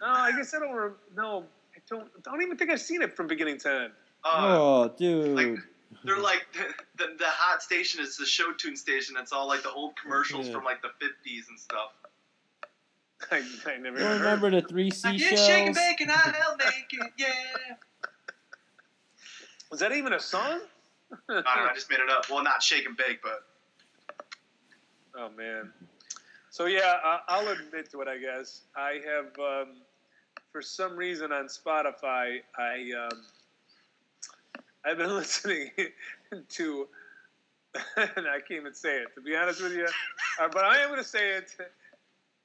No, I guess I don't. Re- no, I don't. Don't even think I've seen it from beginning to end. Uh, oh, dude. like they're like the, the, the hot station is the show tune station. That's all like the old commercials Yeah. from like the fifties and stuff. I, I never you even heard. remember the three I get shake and bake and I hell naked, yeah. Was that even a song? I don't know. I just made it up. Well, not shake and bake, but Oh man. So yeah, I- I'll admit to it. I guess I have, um, for some reason, on Spotify, I um, I've been listening to, and I can't even say it to be honest with you, uh, but I am going to say it.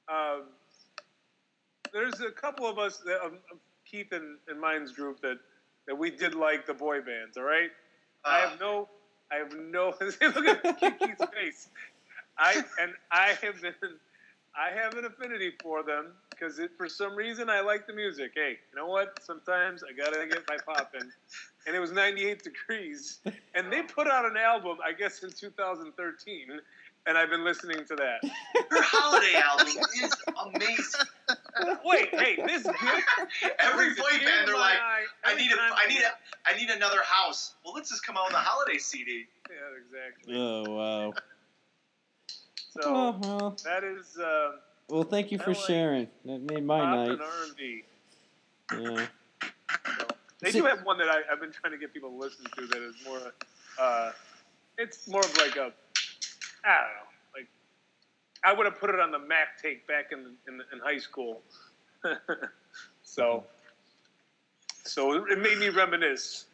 Um, there's a couple of us, that, um, Keith and, and mine's group, that that we did like the boy bands. All right. I uh, have no, I have no. look at Kiki's face. I and I have been, I have an affinity for them because for some reason I like the music. Hey, you know what? Sometimes I gotta get my pop in, and it was 98 degrees, and they put out an album, I guess in 2013, and I've been listening to that. her holiday album is amazing. Wait, hey, this gift Every brings a boy band they're like, eye I need a, time I need a, I need another house. Well, let's just come out with a holiday CD. Yeah, exactly. Oh wow. So Oh, well, that is uh, well, thank you for like sharing. That made my night. and R&B. Yeah. So, they See- do have one that I, I've been trying to get people to listen to that is more, uh, it's more of like a, I don't know, like I would have put it on the Mac tape back in in, in high school. so, so it, it made me reminisce.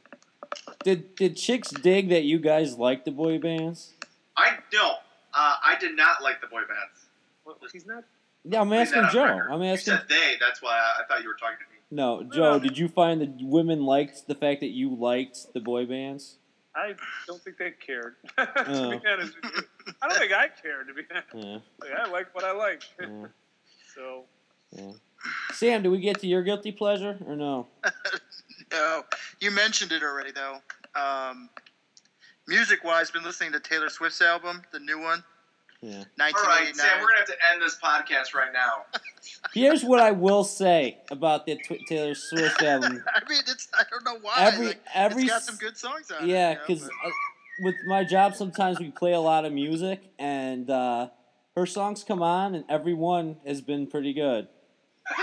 Did did chicks dig that you guys like the boy bands? I no, uh, I did not like the boy bands. Well, he's not. Yeah, I'm asking Joe. record. I'm You asking. said they. That's why I, I thought you were talking to me. No, Joe. Did you find that women liked the fact that you liked the boy bands? I don't think they cared. to Oh. be honest with you, I don't think I cared. To be honest, Yeah. Like, I like what I like. yeah, so yeah. Sam, do we get to your guilty pleasure or no? No, you mentioned it already though. Um, music wise, been listening to Taylor Swift's album, the new one, Yeah. All right, 1989. Sam, we're gonna have to end this podcast right now. Here's what I will say about the Tw- Taylor Swift album. I mean, it's I don't know why. Every like, every it's got some good songs on Yeah, it. you know, because but- with my job, sometimes we play a lot of music, and uh, her songs come on, and every one has been pretty good.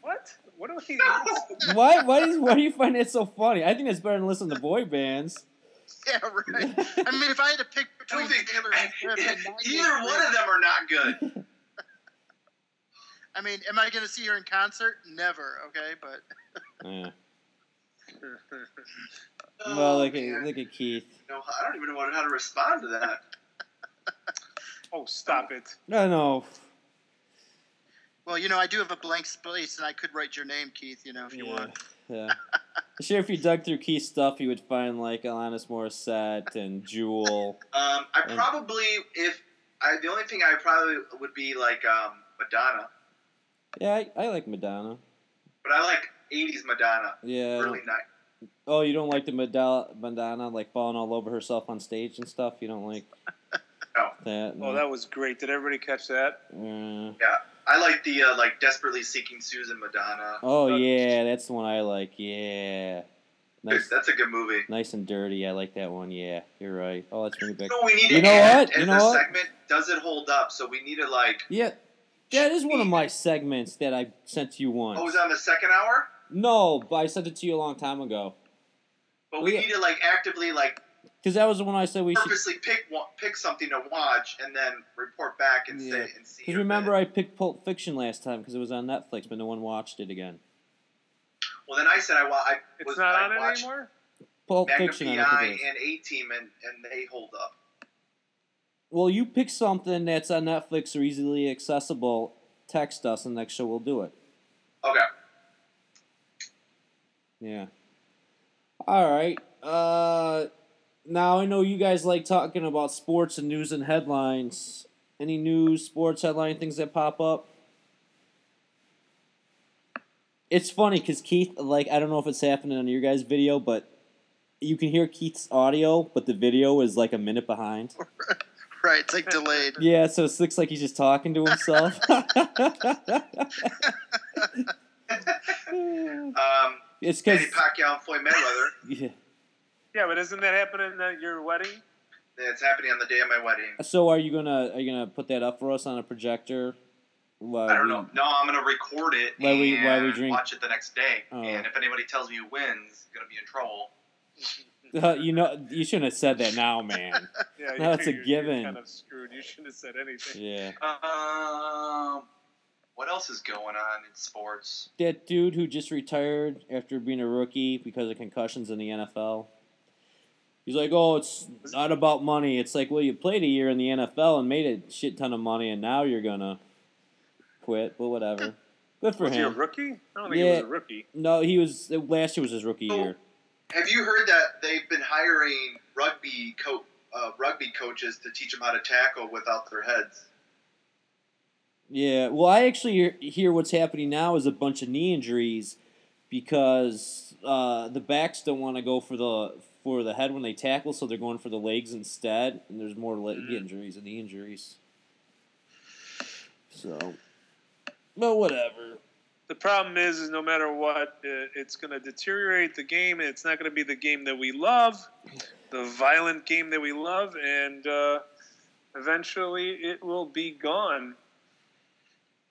what? What do we? why? Why, is, why do you find it so funny? I think it's better than listening to boy bands. yeah, right. I mean, if I had to pick between don't think Taylor and Swift and either one of them are not good. I mean, am I going to see her in concert? Never. Okay, but Yeah. Oh, Well, look man. at look at Keith. No, I don't even know how to respond to that. oh, stop it! No, no. Well, you know, I do have a blank space, and I could write your name, Keith. You know, if you Yeah, want. yeah. I'm sure if you dug through Keith's stuff, you would find like Alanis Morissette and Jewel. Um, I And- probably, if I, the only thing I probably would be like um, Madonna, Yeah, I, I like Madonna. but I like '80s Madonna, Yeah. Early night. Oh, you don't like the Madonna, Madonna like falling all over herself on stage and stuff. You don't like No. that. Oh, that was great. Did everybody catch that? Uh, I like the uh, like desperately seeking Susan Madonna. oh yeah, that's the one I like. Yeah, nice, That's a good movie. nice and dirty. I like that one. Yeah, you're right. Oh, let's bring it back. No, we need to You know add what? You know a what? segment. Does it hold up? So we need to like. Yeah, that is one of my segments that I sent to you once. Oh, was on the second hour? No, but I sent it to you a long time ago. But Oh, we need to like actively like Because that was the one I said we should. purposely pick one, pick something to watch and then report back and Yeah. say and see. Because remember, minute. I picked Pulp Fiction last time because it was on Netflix, but no one watched it again. Well, then I said I, wa- I It's was not I on it anymore. Pulp Magnum Fiction, I PI don't think it is. and A Team and and they hold up. Well, you pick something that's on Netflix or easily accessible. Text us, and next show we'll do it. Okay. Yeah. All right. Uh, now I know you guys like talking about sports and news and headlines. Any news, sports headline things that pop up? It's funny because Keith, like, I don't know if it's happening on your guys' video, but you can hear Keith's audio, but the video is like a minute behind. Right, it's like delayed. Yeah, so it looks like he's just talking to himself. Um, it's because Manny Pacquiao and Floyd Mayweather. yeah. Yeah, but isn't that happening at your wedding? It's happening on the day of my wedding. So are you gonna are you gonna put that up for us on a projector? While I don't we- know. No, I'm gonna record it While we- and while we drink- watch it the next day. Oh. And if anybody tells me who wins, I'm gonna be in trouble. Uh, you know, you shouldn't have said that now, man. Yeah, No, it's a given. You're kind of screwed. You shouldn't have said anything. Yeah, Um, what else is going on in sports? that dude who just retired after being a rookie because of concussions in the NFL. He's like, oh, it's not about money. It's like, well, you played a year in the NFL and made a shit ton of money, and now you're gonna quit. But whatever. Good for him. Was he a rookie? I don't think he Yeah. was a rookie. No, he was last year was his rookie Oh. year. Have you heard that they've been hiring rugby co- uh, rugby coaches to teach them how to tackle without their heads? Yeah, well, I actually hear, hear what's happening now is a bunch of knee injuries because uh, the backs don't want to go for the for the head when they tackle, so they're going for the legs instead, and there's more leg Mhm. injuries and knee injuries. So, But whatever. The problem is, is no matter what, uh, it's going to deteriorate the game, and it's not going to be the game that we love, the violent game that we love, and uh, eventually it will be gone.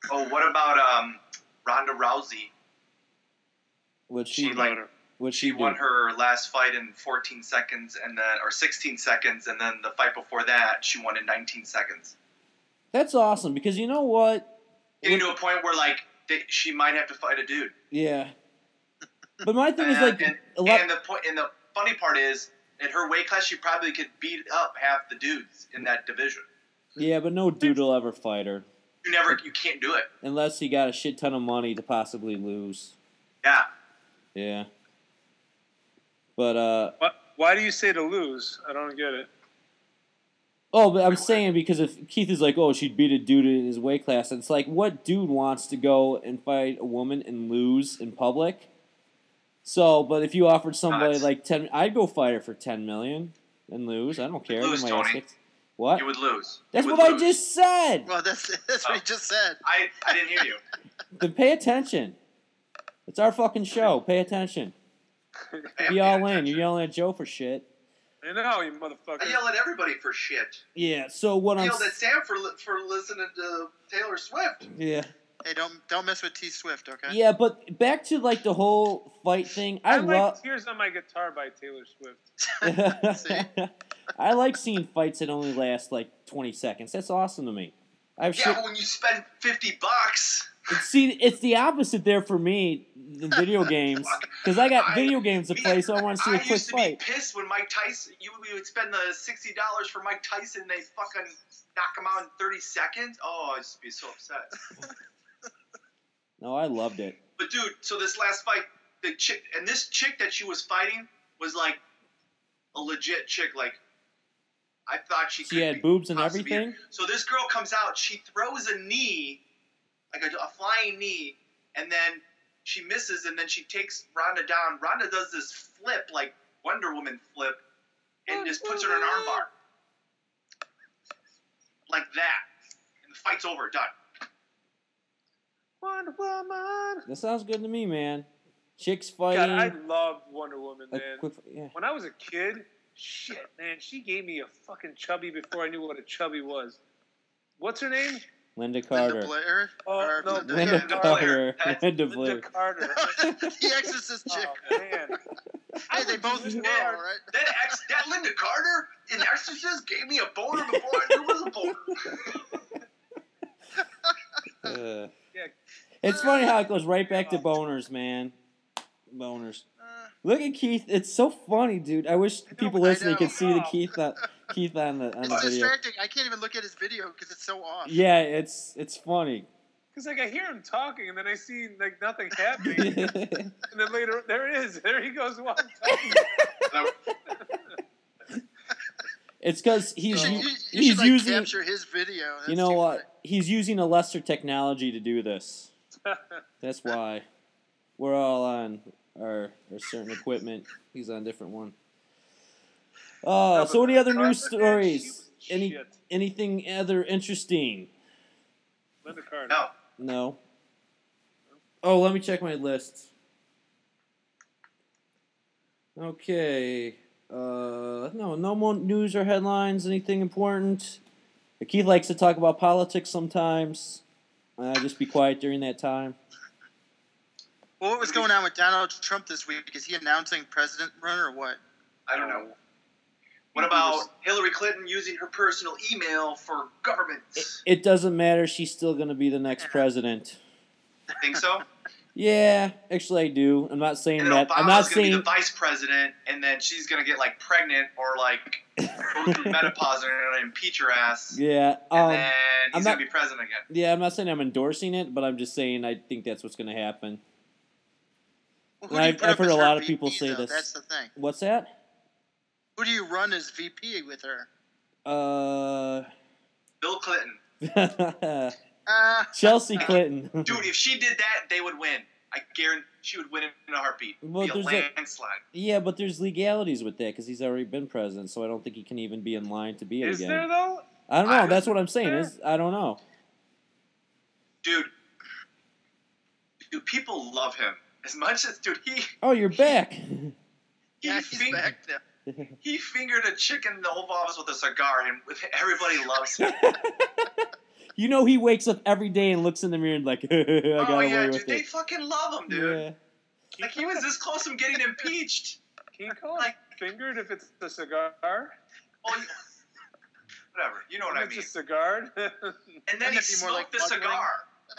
Oh, what about um, Ronda Rousey? What she, She like what she, she do? won her last fight in 14 seconds, and then or 16 seconds, and then the fight before that she won in 19 seconds. That's awesome because you know what? Getting to a point where like they, she might have to fight a dude. Yeah. But my thing is like and, lot. and the point, and the funny part is, in her weight class, she probably could beat up half the dudes in that division. Yeah, but no dude will ever fight her You never, you can't do it. unless he got a shit ton of money to possibly lose. Yeah, Yeah. But uh Why, why do you say to lose? I don't get it. oh, but I'm saying because if Keith is like, oh, she'd beat a dude in his weight class, and it's like, what dude wants to go and fight a woman and lose in public? So, but if you offered somebody Nuts. like ten, I'd go fight her for ten million and lose. I don't care. lose, Get my Tony. What? you would lose. That's would what I just said. Well, that's that's what he just said. I, I didn't hear you. Then pay attention. It's our fucking show. Pay attention. Be all in. You're yelling at Joe for shit. I know, you motherfucker. I motherfucker. yell at everybody for shit. Yeah. So what I I'm yelled at Sam for li- for listening to Taylor Swift. yeah Hey, don't don't mess with T Swift, okay? yeah. But back to like the whole fight thing. I, I like love. Tears on My Guitar by Taylor Swift. See? I like seeing fights that only last like 20 seconds. That's awesome to me. I've Yeah, shit. but when you spend 50 bucks, See, it's the opposite there for me. The video games, because I got I- video games to play, so I want to see I a quick used to fight. be pissed when Mike Tyson. You we would spend the sixty dollars for Mike Tyson. They fucking knock him out in thirty seconds. Oh, I used to be so upset. No, I loved it. But dude, so this last fight, the chick and this chick that she was fighting was like a legit chick. Like I thought she. She had boobs and everything. So this girl comes out, she throws a knee, like a, a flying knee, and then she misses, and then she takes Ronda down. Ronda does this flip, like Wonder Woman flip, and just puts her in an armbar. Like that. And the fight's over, done. Wonder Woman. That sounds good to me, man. Chicks fighting. God, fighting. I love Wonder Woman, a man. quick, yeah. When I was a kid, shit, man, she gave me a fucking chubby before I knew what a chubby was. What's her name? Linda Lynda Carter. Blair. Oh, Or no, Linda- Linda Lynda Carter. Blair. Linda Lynda Carter. the Exorcist chick. Oh, man. hey, they both were, all right? That ex, that Lynda Carter in Exorcist gave me a boner before I knew it was a boner. Uh, Yeah. it's funny how it goes right back to boners, man. Boners. Uh, Look at Keith. It's so funny, dude. I wish people I listening could see the Keith uh, Keith on the on it's the video. distracting. I can't even look at his video because it's so off. Yeah, it's it's funny. Because like I hear him talking, and then I see like nothing happening, and then later there it is. There he goes while talking. it's because You he's should, you, you he's should like, using. capture his video. You know too what? He's using a lesser technology to do this. That's why we're all on our, our certain equipment. He's on a different one. Uh, No, so but any other news stories? Any shit. anything other interesting? Lynda Carter. No. No. Oh, let me check my list. Okay. Uh, no, no more news or headlines. Anything important? Keith likes to talk about politics sometimes. I uh, just be quiet during that time. Well, what was going on with Donald Trump this week? Is he announcing president run or what? I don't know. What about Hillary Clinton using her personal email for government? It, it doesn't matter. She's still going to be the next president. I think so? Yeah, actually, I do. I'm not saying And that. Obama's I'm not gonna be saying. the vice president, and then she's gonna get like pregnant or like menopause, and gonna impeach her ass, Yeah. and Um, then I'm not- gonna be president again. yeah, I'm not saying I'm endorsing it, but I'm just saying I think that's what's going to happen. Well, And do you I've- I've heard a lot of VP, people say though? this. That's the thing. What's that? Who do you run as VP with her? Uh, Bill Clinton, Uh, Chelsea Clinton. dude, if she did that, they would win. I guarantee she would win in a heartbeat. Well, be a there's a- landslide. yeah, but there's legalities with that because he's already been president, so I don't think he can even be in line to be it Is again. there though? I don't know. I- That's what I'm saying. Is I don't know. Dude, dude, people love him as much as dude. He Oh, you're back. he, Yeah, he's fing- back now. he fingered a chick in the Oval Office with a cigar, and with everybody loves him. you know he wakes up every day and looks in the mirror and like, I got oh away yeah, with dude, they fucking love him, dude. Yeah. Like he was this close from getting impeached. Can you call Like- it fingered if it's a cigar? Well, whatever, you know what I mean. it's a cigar. And then he it be more like smoked the muddling? cigar.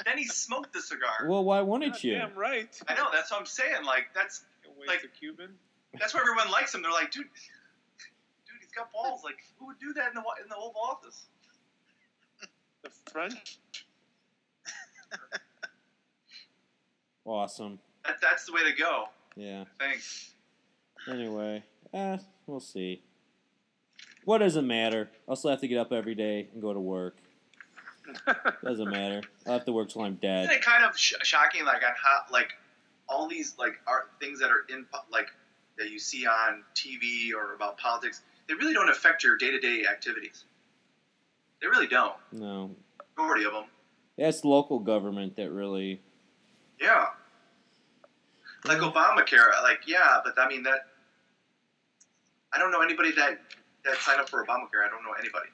Then he smoked the cigar. Well, why wouldn't you? Damn right. I know. That's what I'm saying. Like that's Like- a Cuban. That's why everyone likes him. They're like, dude, dude, he's got balls. Like who would do that in the in the Oval Office? The French. Awesome. That, that's the way to go. Yeah. Thanks. Anyway, eh, we'll see. What does it matter? I'll still have to get up every day and go to work. Doesn't matter. I'll have to work till I'm dead. Isn't dead. it kind of sh- shocking, like on how like all these like art things that are in like that you see on TV or about politics, they really don't affect your day to day activities. They really don't. No. Majority of them. That's local government that really. Yeah. Like Obamacare, like yeah, but I mean that. I don't know anybody that that signed up for Obamacare. I don't know anybody.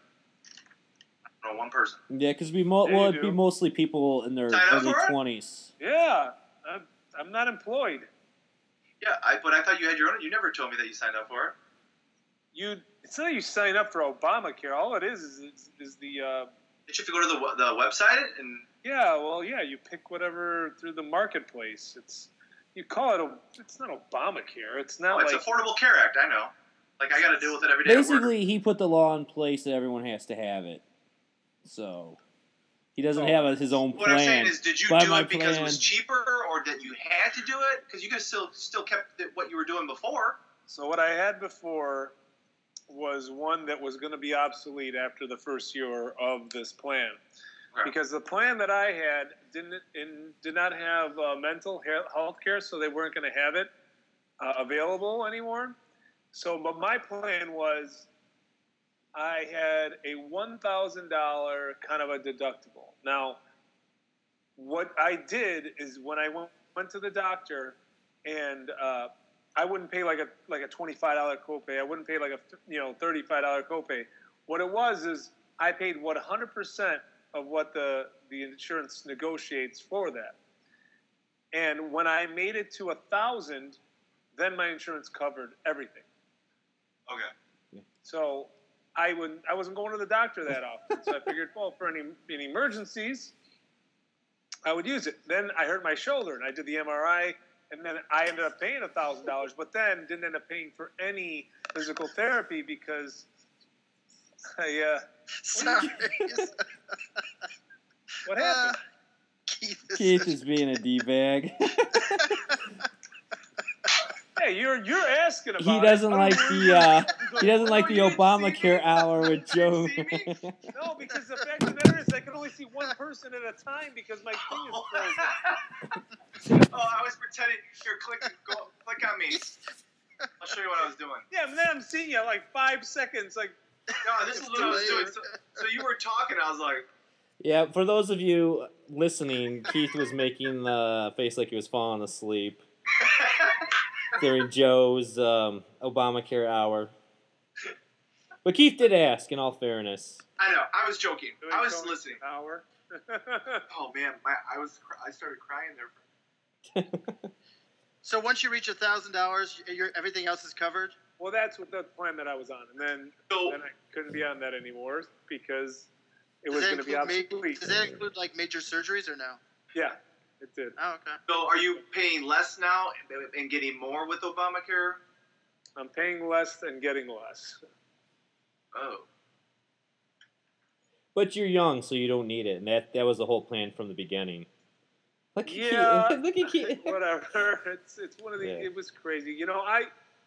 I don't know one person. Yeah, because we mo- Yeah, well, it'd be mostly people in their early twenties. Yeah, I'm, I'm not employed. Yeah, I but I thought you had your own. You never told me that you signed up for it. You. It's not that you sign up for Obamacare. All it is is, is, is the. Uh, Did you have to go to the the website and yeah, well, yeah. You pick whatever through the marketplace. It's. You call it a. It's not Obamacare. It's oh, not it's like. Affordable Care Act. I know. Like I got to deal with it every day. at work. Basically, he put the law in place that everyone has to have it. So he doesn't Oh. have a, his own plan. What I'm saying plan. is, did you Buy do my it because it was cheaper, or that you had to do it because you could still still kept it- what you were doing before? So what I had before was one that was going to be obsolete after the first year of this plan. Okay. because the plan that I had didn't in, did not have uh, mental health care, so they weren't going to have it uh, available anymore. So, but my plan was I had a one thousand dollar kind of a deductible. Now, what I did is when I went, went to the doctor, and uh, I wouldn't pay like a like a twenty five dollar copay. I wouldn't pay like a you know thirty five dollar copay. What it was is I paid one hundred percent of what the the insurance negotiates for that. And when I made it to a thousand, then my insurance covered everything. Okay. So I would I wasn't going to the doctor that often. So I figured, well, for any any emergencies, I would use it. Then I hurt my shoulder and I did the MRI and then I ended up paying a thousand dollars, but then didn't end up paying for any physical therapy because I uh, Sorry. what happened? Uh, Keith is Keith is being a d bag. Hey, you're you're asking about. he doesn't I like the know. uh, he doesn't like the Oh, you didn't see Obamacare hour with Joe. didn't see me? No, because the fact of the matter is, I can only see one person at a time because my thing is frozen. oh, I was pretending. Here, click, go, click on me. I'll show you what I was doing. Yeah, and then I'm seeing you like five seconds. Like, No, this is what I was doing. So, so you were talking. I was like, yeah, for those of you listening, Keith was making the face like he was falling asleep during Joe's um, Obamacare hour. But Keith did ask, in all fairness. I know. I was joking. I was Tony listening. Power. Oh man, my, I was. I started crying there. So once you reach a thousand dollars, everything else is covered. well, that's what the plan that I was on, and then So then I couldn't be on that anymore because it was going to be include ma- obsolete. Does that include like major surgeries or no? Yeah, it did. Oh, okay. So are you paying less now and getting more with Obamacare? I'm paying less and getting less. Oh. But you're young, so you don't need it, and that that was the whole plan from the beginning. Look at Yeah. Keith. Look at Keith. Whatever. It's it's one of the. Yeah. It was crazy. You know, I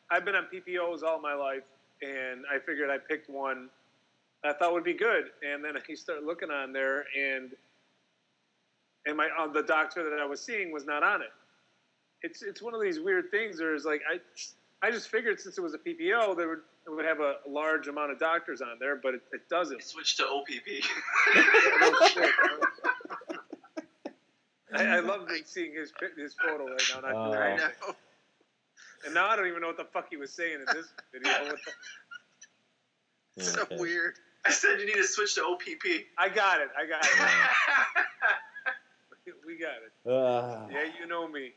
I've been on PPOs all my life, and I figured I picked one I thought would be good, and then I started looking on there, and and my uh, the doctor that I was seeing was not on it. It's it's one of these weird things. There's like I I just figured since it was a PPO, they would it would have a large amount of doctors on there, but it, it doesn't. switched to OPP. I, I love seeing his his photo right now. Not doing I know. And now I don't even know what the fuck he was saying in this video. What the- So Okay. weird. I said you need to switch to OPP. I got it. I got it. Yeah. we got it. Uh, Yeah, you know me.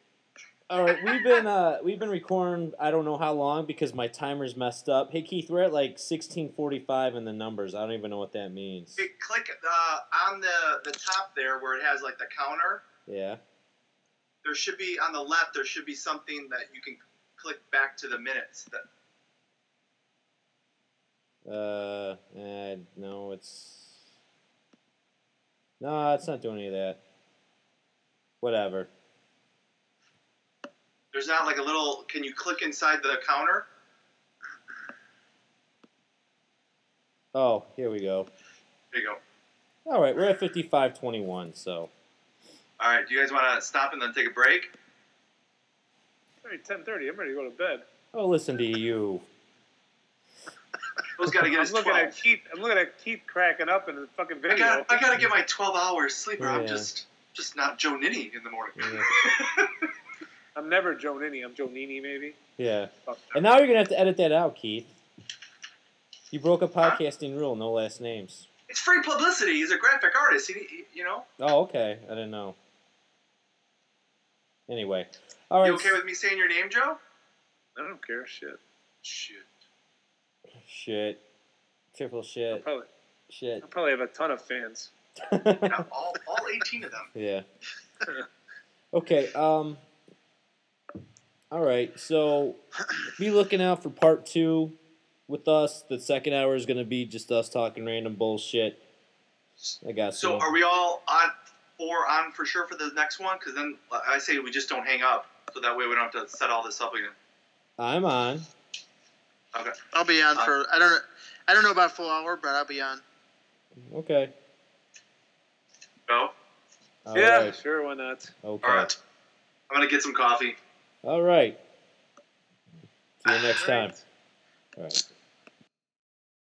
all right, we've been uh, we've been recording. I don't know how long because my timer's messed up. Hey Keith, we're at like sixteen forty five in the numbers. I don't even know what that means. Hey, click uh, on the the top there where it has like the counter. Yeah. There should be on the left. There should be something that you can click back to the minutes. That Uh, eh, no, it's no, it's not doing any of that. Whatever. there's not like a little. Can you click inside the counter? Oh, here we go. There you go. All right, we're at fifty five twenty one. So All right. Do you guys want to stop and then take a break? All right, ten thirty. I'm ready to go to bed. oh, listen to you. Those got to get I'm us looking 12. at Keith. I'm looking at Keith cracking up in the fucking I video. got I got to get my 12 hours sleep, or I'm just just not Joe Ninny in the morning. Yeah. I'm never Joe Nini. I'm Joe Nini, maybe. Yeah. And now you're gonna have to edit that out, Keith. You broke a podcasting rule: no last names. it's free publicity. He's a graphic artist. He, he- you know. Oh, okay. I didn't know. Anyway, all right. You okay with me saying your name, Joe? I don't care. Shit. Shit. Shit. Triple I'll shit. probably, Shit. I'll probably have a ton of fans. Yeah, all, all 18 of them. yeah. Okay. Um. All right. So, be looking out for part two with us. The second hour is gonna be just us talking random bullshit. I got So some. are we all on four on for sure for the next one? Because then I say we just don't hang up, so that way we don't have to set all this up again. I'm on. Okay. I'll be on for. I don't. I don't know about full hour, but I'll be on. Okay. Go. All yeah, right. sure. Why not? Okay. All right. I'm gonna get some coffee. All right. See you next time. All right.